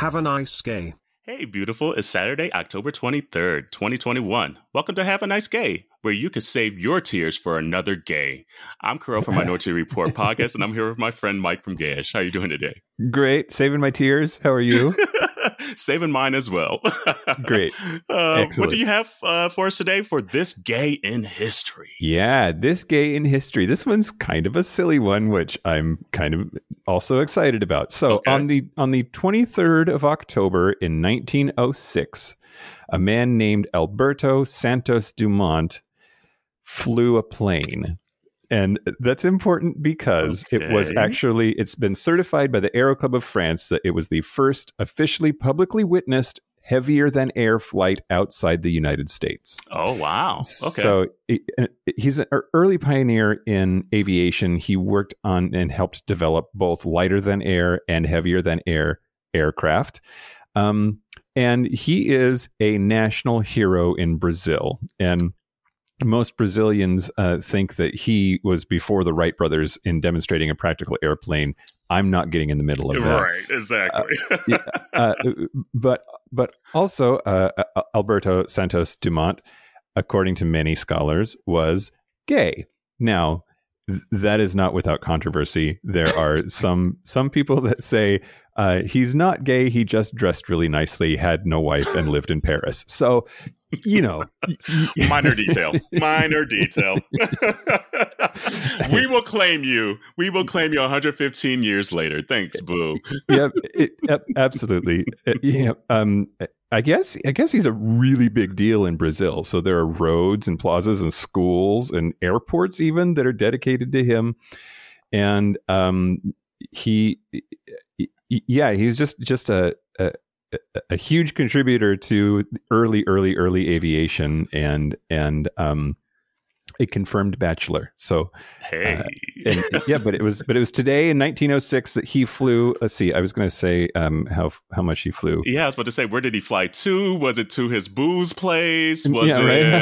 Have a nice gay. Hey, beautiful. It's Saturday, October 23rd, 2021. Welcome to Have a Nice Gay, where you can save your tears for another gay. I'm Carell from Minority Report podcast, and I'm here with my friend Mike from Gayish. How are you doing today? Great. Saving my tears. How are you? Saving mine as well. Great. Uh, what do you have uh, for us today for this gay in history? Yeah, this gay in history. This one's kind of a silly one, which I'm kind of also excited about. So Okay. on the on the 23rd of October in 1906, a man named Alberto Santos Dumont flew a plane. And that's important because it was actually it's been certified by the Aero Club of France that it was the first officially publicly witnessed heavier than air flight outside the United States. Oh, wow. Okay. So he's an early pioneer in aviation. He worked on and helped develop both lighter than air and heavier than air aircraft. Um, and he is a national hero in Brazil. And most Brazilians uh, think that he was before the Wright brothers in demonstrating a practical airplane. I'm not getting in the middle of that right, exactly. uh, but but also uh, uh, Alberto Santos Dumont, according to many scholars, was gay. Now th- that is not without controversy. There are some some people that say uh, he's not gay. He just dressed really nicely, had no wife, and lived in Paris. So you know, Minor detail. Minor detail. we will claim you. We will claim you 115 years later. Thanks, Boo. yep, it, yep, absolutely. Uh, yeah, um, I guess I guess he's a really big deal in Brazil. So there are roads and plazas and schools and airports even that are dedicated to him. And um, he, yeah, he's just just a, a a huge contributor to early, early, early aviation and and um, a confirmed bachelor. So Hey. And yeah, but it was but it was today in 1906 that he flew. Let's see, I was going to say um, how how much he flew. yeah, I was about to say, where did he fly to? Was it to his booze place? Was Yeah,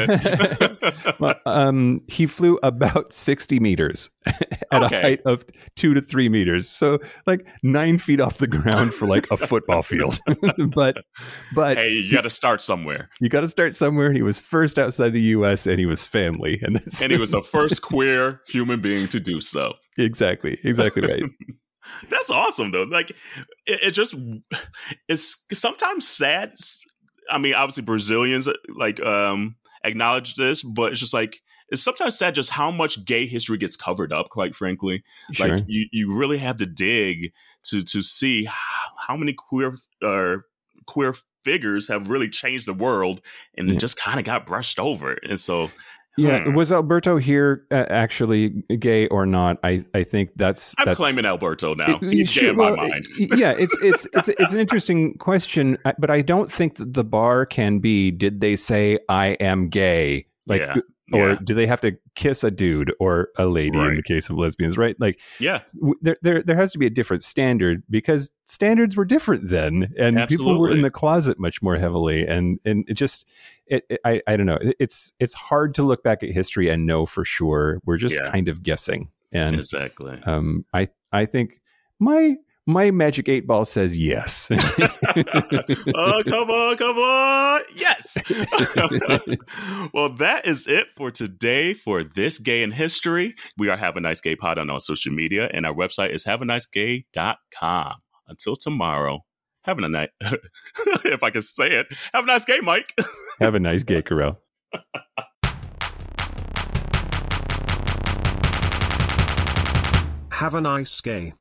it? Well, um, he flew about 60 meters at Okay. a height of two to three meters, so like nine feet off the ground for like a football field. but but hey, you got to start somewhere. you got to start somewhere. And he was first outside the U.S. and he was family, and that's And he was the first queer human being to do so. exactly exactly right. That's awesome, though. Like, it, it just it's sometimes sad. I mean, obviously Brazilians like um acknowledge this, but it's just like it's sometimes sad just how much gay history gets covered up. Quite frankly, Sure. like you you really have to dig to to see how, how many queer uh, queer figures have really changed the world, and Yeah. it just kind of got brushed over. And so, Yeah, Hmm. was Alberto here uh, actually gay or not? I, I think that's I'm that's, claiming Alberto now. It- He's gay sure, in my well, mind. Yeah, it's it's it's it's an interesting question, uh, but I don't think that the bar can be. Did they say I am gay? Like, Yeah, or do they have to kiss a dude or a lady in the case of lesbians? Right? Like, Yeah, w- there there there has to be a different standard because standards were different then, and people were in the closet much more heavily, and and it just. It, it- I, I don't know. It- It's it's hard to look back at history and know for sure. We're just Yeah. kind of guessing, and exactly. um, I I think my my magic eight ball says yes. oh, come on, come on. Yes. well, that is it for today for this gay in history. We are Have a Nice Gay Pod on all social media, and our website is haveanicegay.com. Until tomorrow, have a night. if I can say it, have a nice gay, Mike. Have a nice gay, Carell. Have a nice gay.